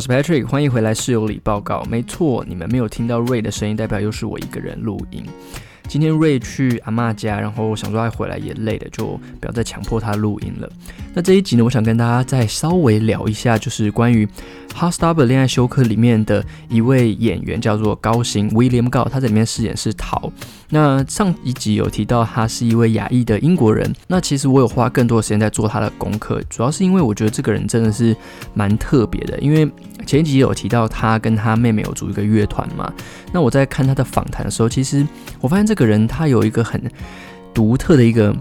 我是 Patrick，欢迎回来室友里报告。没错，你们没有听到瑞的声音，代表又是我一个人录音。今天瑞去阿妈家，然后想说他回来也累了，就不要再强迫他录音了。那这一集呢，我想跟大家再稍微聊一下，就是关于《Hot Stopper》恋爱休克里面的一位演员，叫做高行 William Gao，他在里面饰演是桃。那上一集有提到他是一位亚裔的英国人，那其实我有花更多的时间在做他的功课，主要是因为我觉得这个人真的是蛮特别的，因为前一集有提到他跟他妹妹有组一个乐团嘛，那我在看他的访谈的时候，其实我发现这个人他有一个很独特的一个。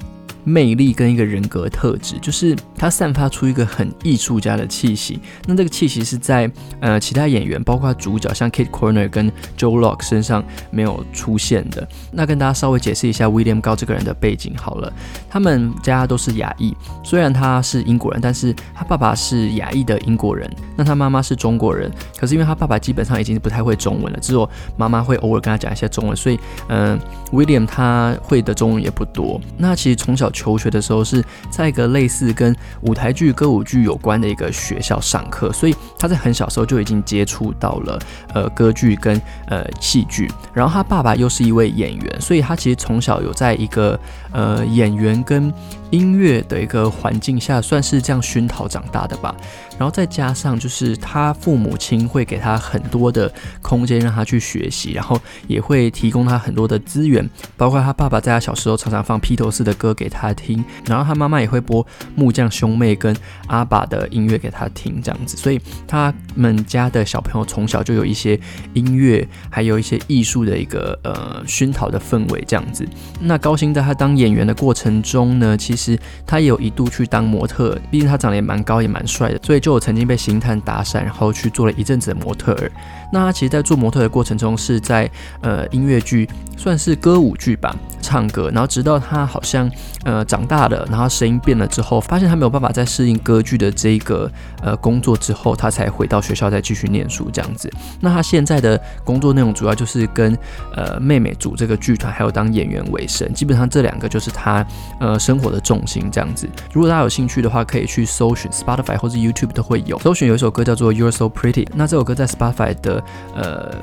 魅力跟一个人格特质，就是他散发出一个很艺术家的气息。那这个气息是在呃其他演员，包括主角像 Kate Corner 跟 Joe Locke 身上没有出现的。那跟大家稍微解释一下 William 高这个人的背景好了。他们家都是亚裔，虽然他是英国人，但是他爸爸是亚裔的英国人，那他妈妈是中国人。可是因为他爸爸基本上已经不太会中文了，只有妈妈会偶尔跟他讲一些中文，所以嗯，William 他会的中文也不多。那其实从小。求学的时候是在一个类似跟舞台剧、歌舞剧有关的一个学校上课，所以他在很小时候就已经接触到了呃歌剧跟呃戏剧。然后他爸爸又是一位演员，所以他其实从小有在一个呃演员跟音乐的一个环境下，算是这样熏陶长大的吧。然后再加上就是他父母亲会给他很多的空间让他去学习，然后也会提供他很多的资源，包括他爸爸在他小时候常常放披头士的歌给他听，然后他妈妈也会播木匠兄妹跟阿爸的音乐给他听，这样子，所以他们家的小朋友从小就有一些音乐，还有一些艺术的一个呃熏陶的氛围，这样子。那高薪在他当演员的过程中呢，其实他也有一度去当模特，毕竟他长得也蛮高也蛮帅的，所以就。有曾经被星探搭讪，然后去做了一阵子的模特儿。那他其实，在做模特的过程中，是在呃音乐剧，算是歌舞剧吧，唱歌。然后直到他好像呃长大了，然后声音变了之后，发现他没有办法再适应歌剧的这个呃工作之后，他才回到学校再继续念书这样子。那他现在的工作内容主要就是跟呃妹妹组这个剧团，还有当演员为生。基本上这两个就是他呃生活的重心这样子。如果大家有兴趣的话，可以去搜寻 Spotify 或者 YouTube 都会有。搜寻有一首歌叫做 You're So Pretty，那这首歌在 Spotify 的呃，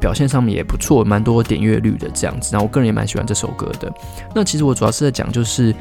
表现上面也不错，蛮多点阅率的这样子。那我个人也蛮喜欢这首歌的。那其实我主要是在讲，就是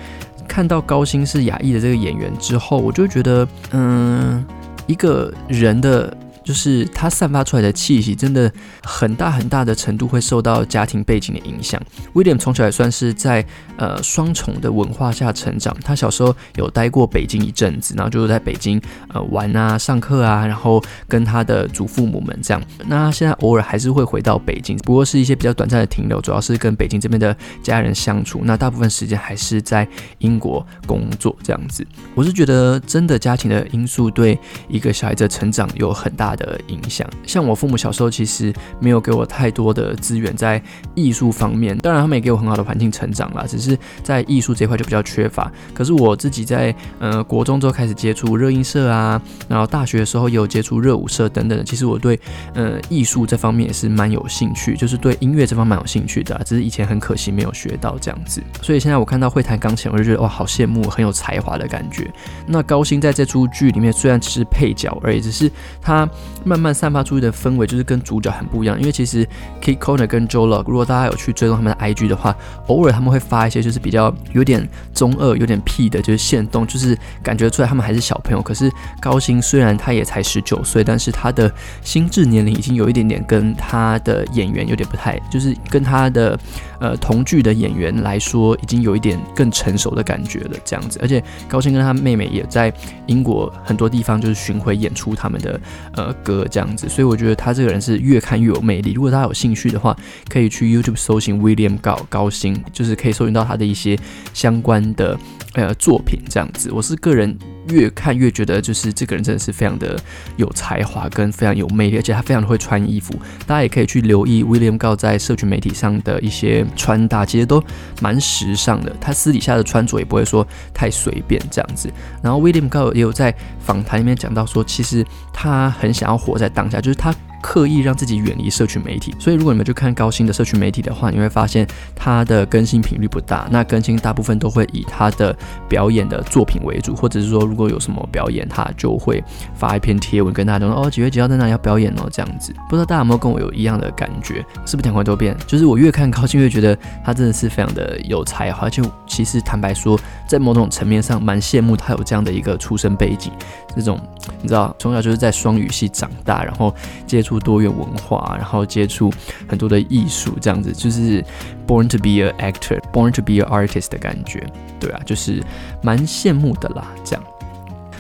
看到高薪是亚裔的这个演员之后，我就觉得，嗯，一个人的。就是他散发出来的气息，真的很大很大的程度会受到家庭背景的影响。威廉从小也算是在呃双重的文化下成长。他小时候有待过北京一阵子，然后就是在北京呃玩啊、上课啊，然后跟他的祖父母们这样。那现在偶尔还是会回到北京，不过是一些比较短暂的停留，主要是跟北京这边的家人相处。那大部分时间还是在英国工作这样子。我是觉得真的家庭的因素对一个小孩子的成长有很大。的的影响，像我父母小时候其实没有给我太多的资源在艺术方面，当然他们也给我很好的环境成长啦，只是在艺术这块就比较缺乏。可是我自己在呃国中之后开始接触热音社啊，然后大学的时候也有接触热舞社等等的。其实我对呃艺术这方面也是蛮有兴趣，就是对音乐这方蛮有兴趣的，只是以前很可惜没有学到这样子。所以现在我看到会弹钢琴，我就觉得哇，好羡慕，很有才华的感觉。那高薪在这出剧里面虽然只是配角而已，只是他。慢慢散发出去的氛围就是跟主角很不一样，因为其实 k i t Corner 跟 Joe Log，如果大家有去追踪他们的 IG 的话，偶尔他们会发一些就是比较有点中二、有点屁的，就是现动，就是感觉出来他们还是小朋友。可是高薪虽然他也才十九岁，但是他的心智年龄已经有一点点跟他的演员有点不太，就是跟他的呃同剧的演员来说，已经有一点更成熟的感觉了这样子。而且高薪跟他妹妹也在英国很多地方就是巡回演出他们的呃。歌这样子，所以我觉得他这个人是越看越有魅力。如果大家有兴趣的话，可以去 YouTube 搜寻 William 高高薪，就是可以搜寻到他的一些相关的呃作品这样子。我是个人越看越觉得，就是这个人真的是非常的有才华跟非常有魅力，而且他非常的会穿衣服。大家也可以去留意 William Go 在社群媒体上的一些穿搭，其实都蛮时尚的。他私底下的穿着也不会说太随便这样子。然后 William Go 也有在访谈里面讲到说，其实他很想。要活在当下，就是他刻意让自己远离社群媒体。所以如果你们去看高薪的社群媒体的话，你会发现他的更新频率不大。那更新大部分都会以他的表演的作品为主，或者是说如果有什么表演，他就会发一篇贴文跟大家说哦几月几号在哪里要表演哦这样子。不知道大家有没有跟我有一样的感觉？是不是讲回多变？就是我越看高薪越觉得他真的是非常的有才华，而且其实坦白说，在某种层面上蛮羡慕他有这样的一个出身背景，这种你知道从小就是在双语系长大，然后接触多元文化，然后接触很多的艺术，这样子就是 born to be a actor，born to be a artist 的感觉，对啊，就是蛮羡慕的啦，这样。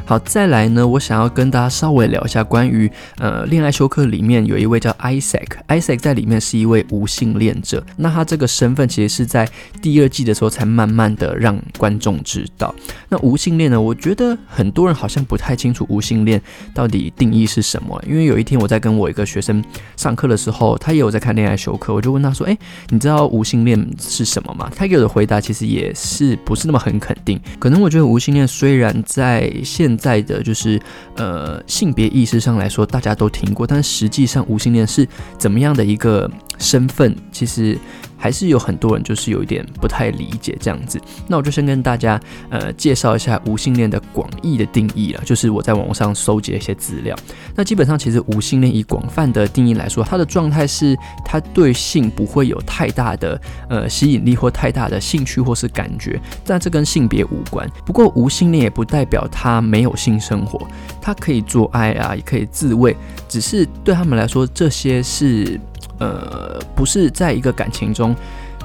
好，再来呢，我想要跟大家稍微聊一下关于呃恋爱休克里面有一位叫 Isaac，Isaac 在里面是一位无性恋者。那他这个身份其实是在第二季的时候才慢慢的让观众知道。那无性恋呢，我觉得很多人好像不太清楚无性恋到底定义是什么。因为有一天我在跟我一个学生上课的时候，他也有在看恋爱休克，我就问他说：“哎，你知道无性恋是什么吗？”他给我的回答其实也是不是那么很肯定。可能我觉得无性恋虽然在现在的就是呃性别意识上来说，大家都听过，但实际上无性恋是怎么样的一个身份？其实。还是有很多人就是有一点不太理解这样子，那我就先跟大家呃介绍一下无性恋的广义的定义了，就是我在网络上搜集了一些资料。那基本上其实无性恋以广泛的定义来说，它的状态是它对性不会有太大的呃吸引力或太大的兴趣或是感觉，但这跟性别无关。不过无性恋也不代表他没有性生活，他可以做爱啊，也可以自慰，只是对他们来说这些是。呃，不是在一个感情中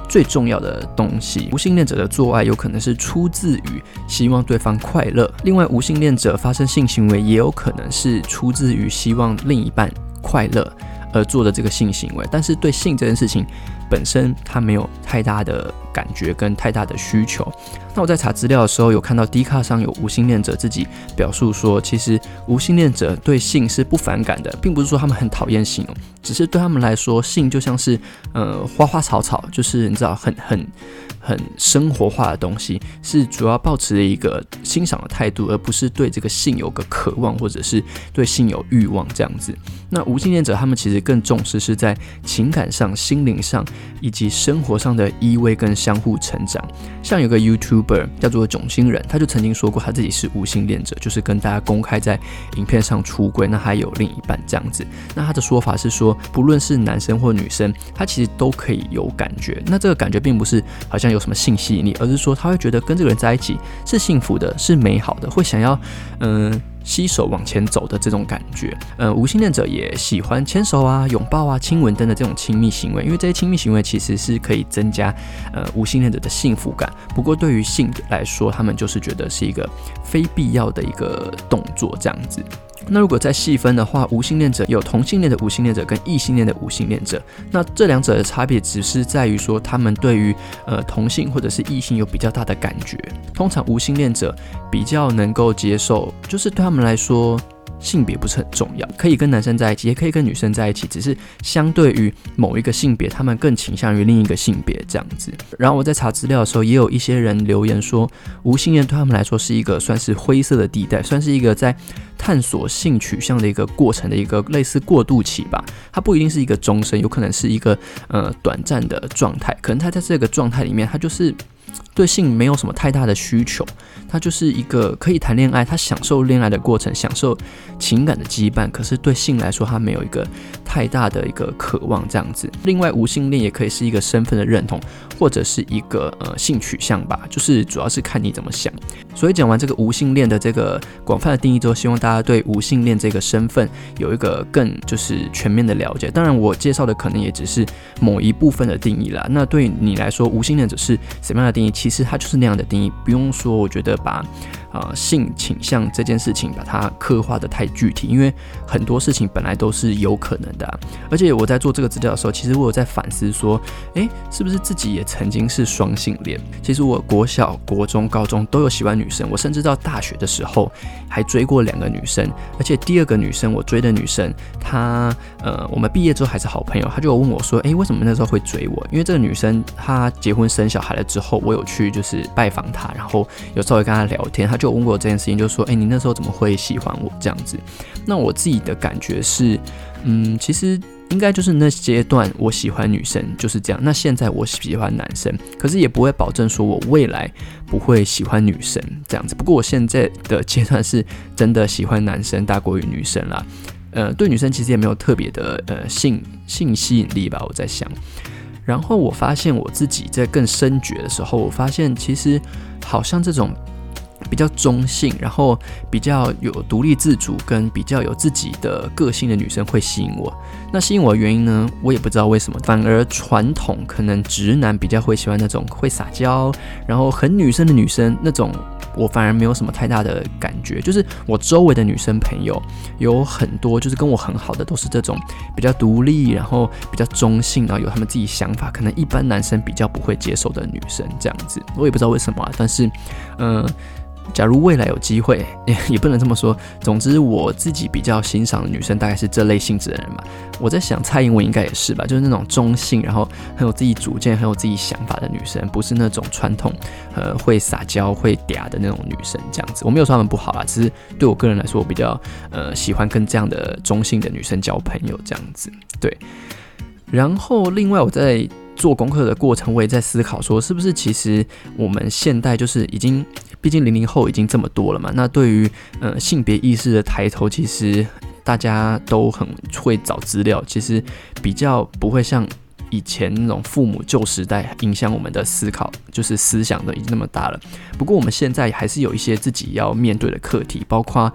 最重要的东西。无性恋者的做爱有可能是出自于希望对方快乐，另外无性恋者发生性行为也有可能是出自于希望另一半快乐而做的这个性行为。但是对性这件事情本身，他没有太大的感觉跟太大的需求。那我在查资料的时候，有看到 D 卡上有无性恋者自己表述说，其实无性恋者对性是不反感的，并不是说他们很讨厌性哦，只是对他们来说，性就像是呃花花草草，就是你知道很很很生活化的东西，是主要保持一个欣赏的态度，而不是对这个性有个渴望或者是对性有欲望这样子。那无性恋者他们其实更重视是在情感上、心灵上以及生活上的依偎跟相互成长。像有个 Youtuber。叫做囧星人，他就曾经说过他自己是无性恋者，就是跟大家公开在影片上出轨，那还有另一半这样子。那他的说法是说，不论是男生或女生，他其实都可以有感觉。那这个感觉并不是好像有什么性吸引力，而是说他会觉得跟这个人在一起是幸福的，是美好的，会想要嗯。携手往前走的这种感觉，呃，无性恋者也喜欢牵手啊、拥抱啊、亲吻等等这种亲密行为，因为这些亲密行为其实是可以增加呃无性恋者的幸福感。不过对于性来说，他们就是觉得是一个非必要的一个动作，这样子。那如果再细分的话，无性恋者有同性恋的无性恋者跟异性恋的无性恋者。那这两者的差别只是在于说，他们对于呃同性或者是异性有比较大的感觉。通常无性恋者比较能够接受，就是对他们来说。性别不是很重要，可以跟男生在一起，也可以跟女生在一起，只是相对于某一个性别，他们更倾向于另一个性别这样子。然后我在查资料的时候，也有一些人留言说，无性恋对他们来说是一个算是灰色的地带，算是一个在探索性取向的一个过程的一个类似过渡期吧。它不一定是一个终身，有可能是一个呃短暂的状态，可能他在这个状态里面，他就是。对性没有什么太大的需求，他就是一个可以谈恋爱，他享受恋爱的过程，享受情感的羁绊。可是对性来说，他没有一个太大的一个渴望这样子。另外，无性恋也可以是一个身份的认同，或者是一个呃性取向吧，就是主要是看你怎么想。所以讲完这个无性恋的这个广泛的定义之后，希望大家对无性恋这个身份有一个更就是全面的了解。当然，我介绍的可能也只是某一部分的定义啦。那对你来说，无性恋者是什么样的定义？其实它就是那样的定义，不用说。我觉得把呃性倾向这件事情把它刻画的太具体，因为很多事情本来都是有可能的。而且我在做这个资料的时候，其实我有在反思说，诶，是不是自己也曾经是双性恋？其实我国小、国中、高中都有喜欢女生，我甚至到大学的时候还追过两个女生。而且第二个女生我追的女生，她呃，我们毕业之后还是好朋友，她就问我说，诶，为什么那时候会追我？因为这个女生她结婚生小孩了之后，我有去。就是拜访她，然后有稍微跟她聊天，她就问过这件事情，就说：“哎，你那时候怎么会喜欢我这样子？”那我自己的感觉是，嗯，其实应该就是那阶段我喜欢女生就是这样。那现在我喜欢男生，可是也不会保证说我未来不会喜欢女生这样子。不过我现在的阶段是真的喜欢男生大过于女生啦。呃，对女生其实也没有特别的呃性性吸引力吧，我在想。然后我发现我自己在更深觉的时候，我发现其实好像这种比较中性，然后比较有独立自主跟比较有自己的个性的女生会吸引我。那吸引我的原因呢，我也不知道为什么。反而传统可能直男比较会喜欢那种会撒娇，然后很女生的女生那种。我反而没有什么太大的感觉，就是我周围的女生朋友有很多，就是跟我很好的都是这种比较独立，然后比较中性，然后有他们自己想法，可能一般男生比较不会接受的女生这样子，我也不知道为什么，但是，嗯。假如未来有机会，也 也不能这么说。总之，我自己比较欣赏的女生大概是这类性质的人吧。我在想，蔡英文应该也是吧，就是那种中性，然后很有自己主见、很有自己想法的女生，不是那种传统呃会撒娇、会嗲的那种女生这样子。我没有说她们不好啦，只是对我个人来说，我比较呃喜欢跟这样的中性的女生交朋友这样子。对。然后，另外我在做功课的过程，我也在思考说，是不是其实我们现代就是已经。毕竟零零后已经这么多了嘛，那对于呃性别意识的抬头，其实大家都很会找资料，其实比较不会像以前那种父母旧时代影响我们的思考，就是思想的已经那么大了。不过我们现在还是有一些自己要面对的课题，包括。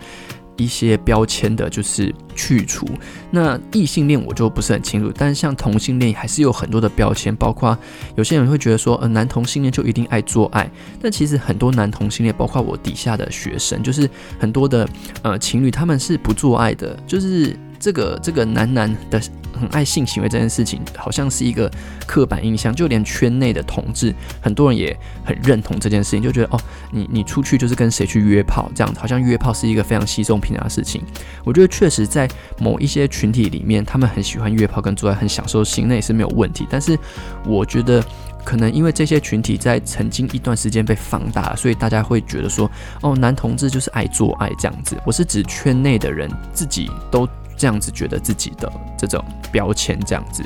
一些标签的就是去除，那异性恋我就不是很清楚，但是像同性恋还是有很多的标签，包括有些人会觉得说，呃，男同性恋就一定爱做爱，但其实很多男同性恋，包括我底下的学生，就是很多的呃情侣，他们是不做爱的，就是这个这个男男的。很爱性行为这件事情，好像是一个刻板印象，就连圈内的同志，很多人也很认同这件事情，就觉得哦，你你出去就是跟谁去约炮，这样子好像约炮是一个非常稀松平常的事情。我觉得确实在某一些群体里面，他们很喜欢约炮跟做爱，很享受性，那也是没有问题。但是我觉得可能因为这些群体在曾经一段时间被放大，所以大家会觉得说，哦，男同志就是爱做爱这样子。我是指圈内的人自己都。这样子觉得自己的这种标签，这样子，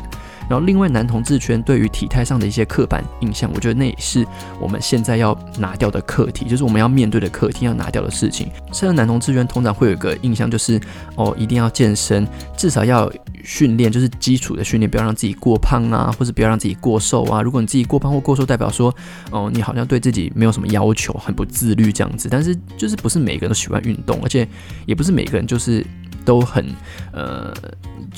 然后另外男同志圈对于体态上的一些刻板印象，我觉得那也是我们现在要拿掉的课题，就是我们要面对的课题，要拿掉的事情。现在男同志圈通常会有一个印象，就是哦，一定要健身，至少要训练，就是基础的训练，不要让自己过胖啊，或者不要让自己过瘦啊。如果你自己过胖或过瘦，代表说哦，你好像对自己没有什么要求，很不自律这样子。但是就是不是每个人都喜欢运动，而且也不是每个人就是。都很呃，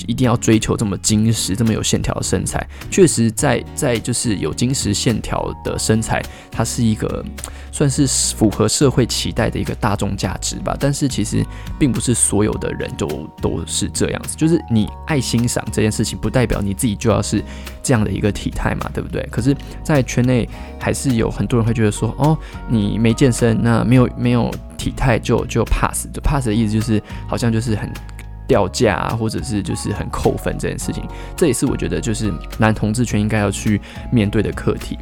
一定要追求这么精实、这么有线条的身材。确实，在在就是有精实线条的身材，它是一个算是符合社会期待的一个大众价值吧。但是其实并不是所有的人都都是这样子。就是你爱欣赏这件事情，不代表你自己就要是这样的一个体态嘛，对不对？可是，在圈内还是有很多人会觉得说，哦，你没健身，那没有没有。体态就就 pass，就 pass 的意思就是好像就是很掉价啊，或者是就是很扣分这件事情，这也是我觉得就是男同志圈应该要去面对的课题。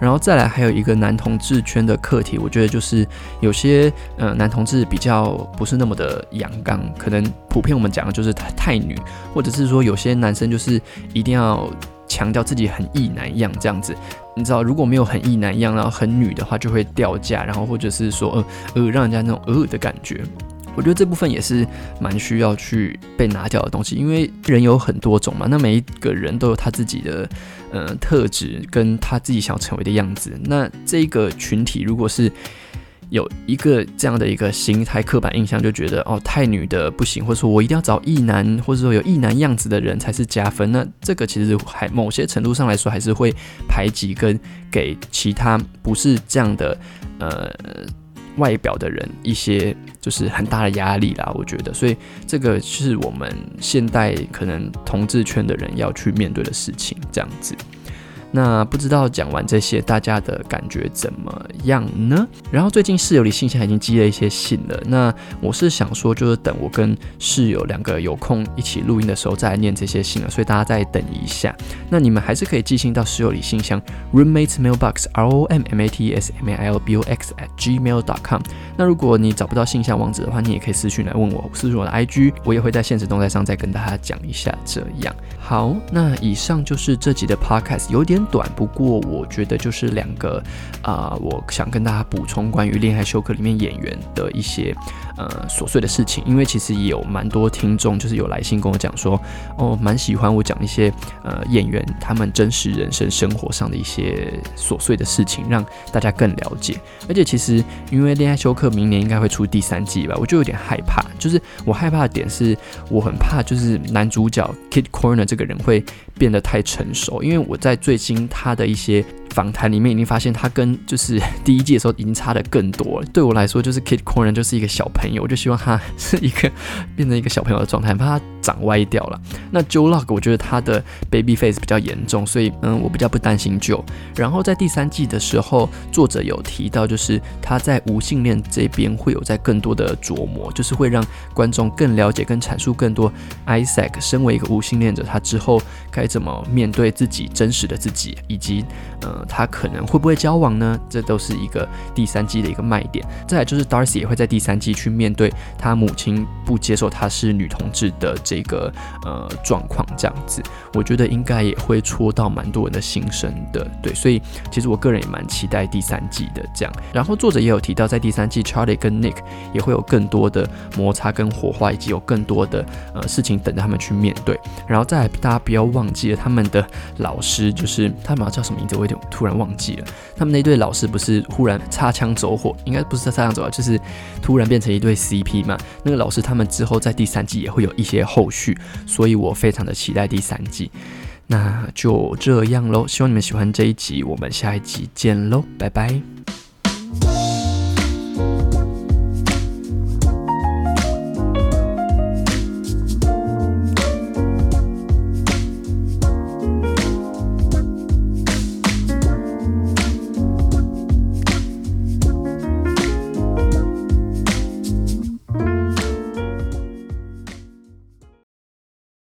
然后再来还有一个男同志圈的课题，我觉得就是有些呃男同志比较不是那么的阳刚，可能普遍我们讲的就是太女，或者是说有些男生就是一定要。强调自己很异男一样这样子，你知道，如果没有很异男一样，然后很女的话，就会掉价，然后或者是说呃呃，让人家那种呃的感觉。我觉得这部分也是蛮需要去被拿掉的东西，因为人有很多种嘛，那每一个人都有他自己的呃特质，跟他自己想要成为的样子。那这个群体如果是。有一个这样的一个心态刻板印象，就觉得哦，太女的不行，或者说我一定要找异男，或者说有异男样子的人才是加分。那这个其实还某些程度上来说，还是会排挤跟给其他不是这样的呃外表的人一些就是很大的压力啦。我觉得，所以这个是我们现代可能同志圈的人要去面对的事情，这样子。那不知道讲完这些，大家的感觉怎么样呢？然后最近室友里信箱已经积了一些信了，那我是想说，就是等我跟室友两个有空一起录音的时候再来念这些信了，所以大家再等一下。那你们还是可以寄信到室友里信箱 roommates mailbox r o m m a t s m a i l b o x at gmail dot com。那如果你找不到信箱网址的话，你也可以私信来问我，私信我的 IG，我也会在现实动态上再跟大家讲一下。这样好，那以上就是这集的 podcast，有点。短，不过我觉得就是两个啊，我想跟大家补充关于《恋爱休克》里面演员的一些呃琐碎的事情，因为其实也有蛮多听众就是有来信跟我讲说，哦，蛮喜欢我讲一些呃演员他们真实人生生活上的一些琐碎的事情，让大家更了解。而且其实因为《恋爱休克》明年应该会出第三季吧，我就有点害怕，就是我害怕的点是我很怕就是男主角 Kid Corner 这个人会变得太成熟，因为我在最近。他的一些。访谈里面已经发现他跟就是 第一季的时候已经差的更多了。对我来说，就是 Kid Corner 就是一个小朋友，我就希望他是一个变成一个小朋友的状态，怕他长歪掉了。那 Joe Log 我觉得他的 Baby Face 比较严重，所以嗯，我比较不担心 Joe。然后在第三季的时候，作者有提到，就是他在无性恋这边会有在更多的琢磨，就是会让观众更了解跟阐述更多 Isaac 身为一个无性恋者，他之后该怎么面对自己真实的自己，以及嗯他可能会不会交往呢？这都是一个第三季的一个卖点。再来就是 Darcy 也会在第三季去面对他母亲不接受他是女同志的这个呃状况，这样子，我觉得应该也会戳到蛮多人的心声的。对，所以其实我个人也蛮期待第三季的这样。然后作者也有提到，在第三季 Charlie 跟 Nick 也会有更多的摩擦跟火花，以及有更多的呃事情等着他们去面对。然后再来，大家不要忘记了他们的老师，就是他们叫什么名字？我有点。突然忘记了，他们那对老师不是忽然擦枪走火，应该不是擦枪走火，就是突然变成一对 CP 嘛。那个老师他们之后在第三季也会有一些后续，所以我非常的期待第三季。那就这样喽，希望你们喜欢这一集，我们下一集见喽，拜拜。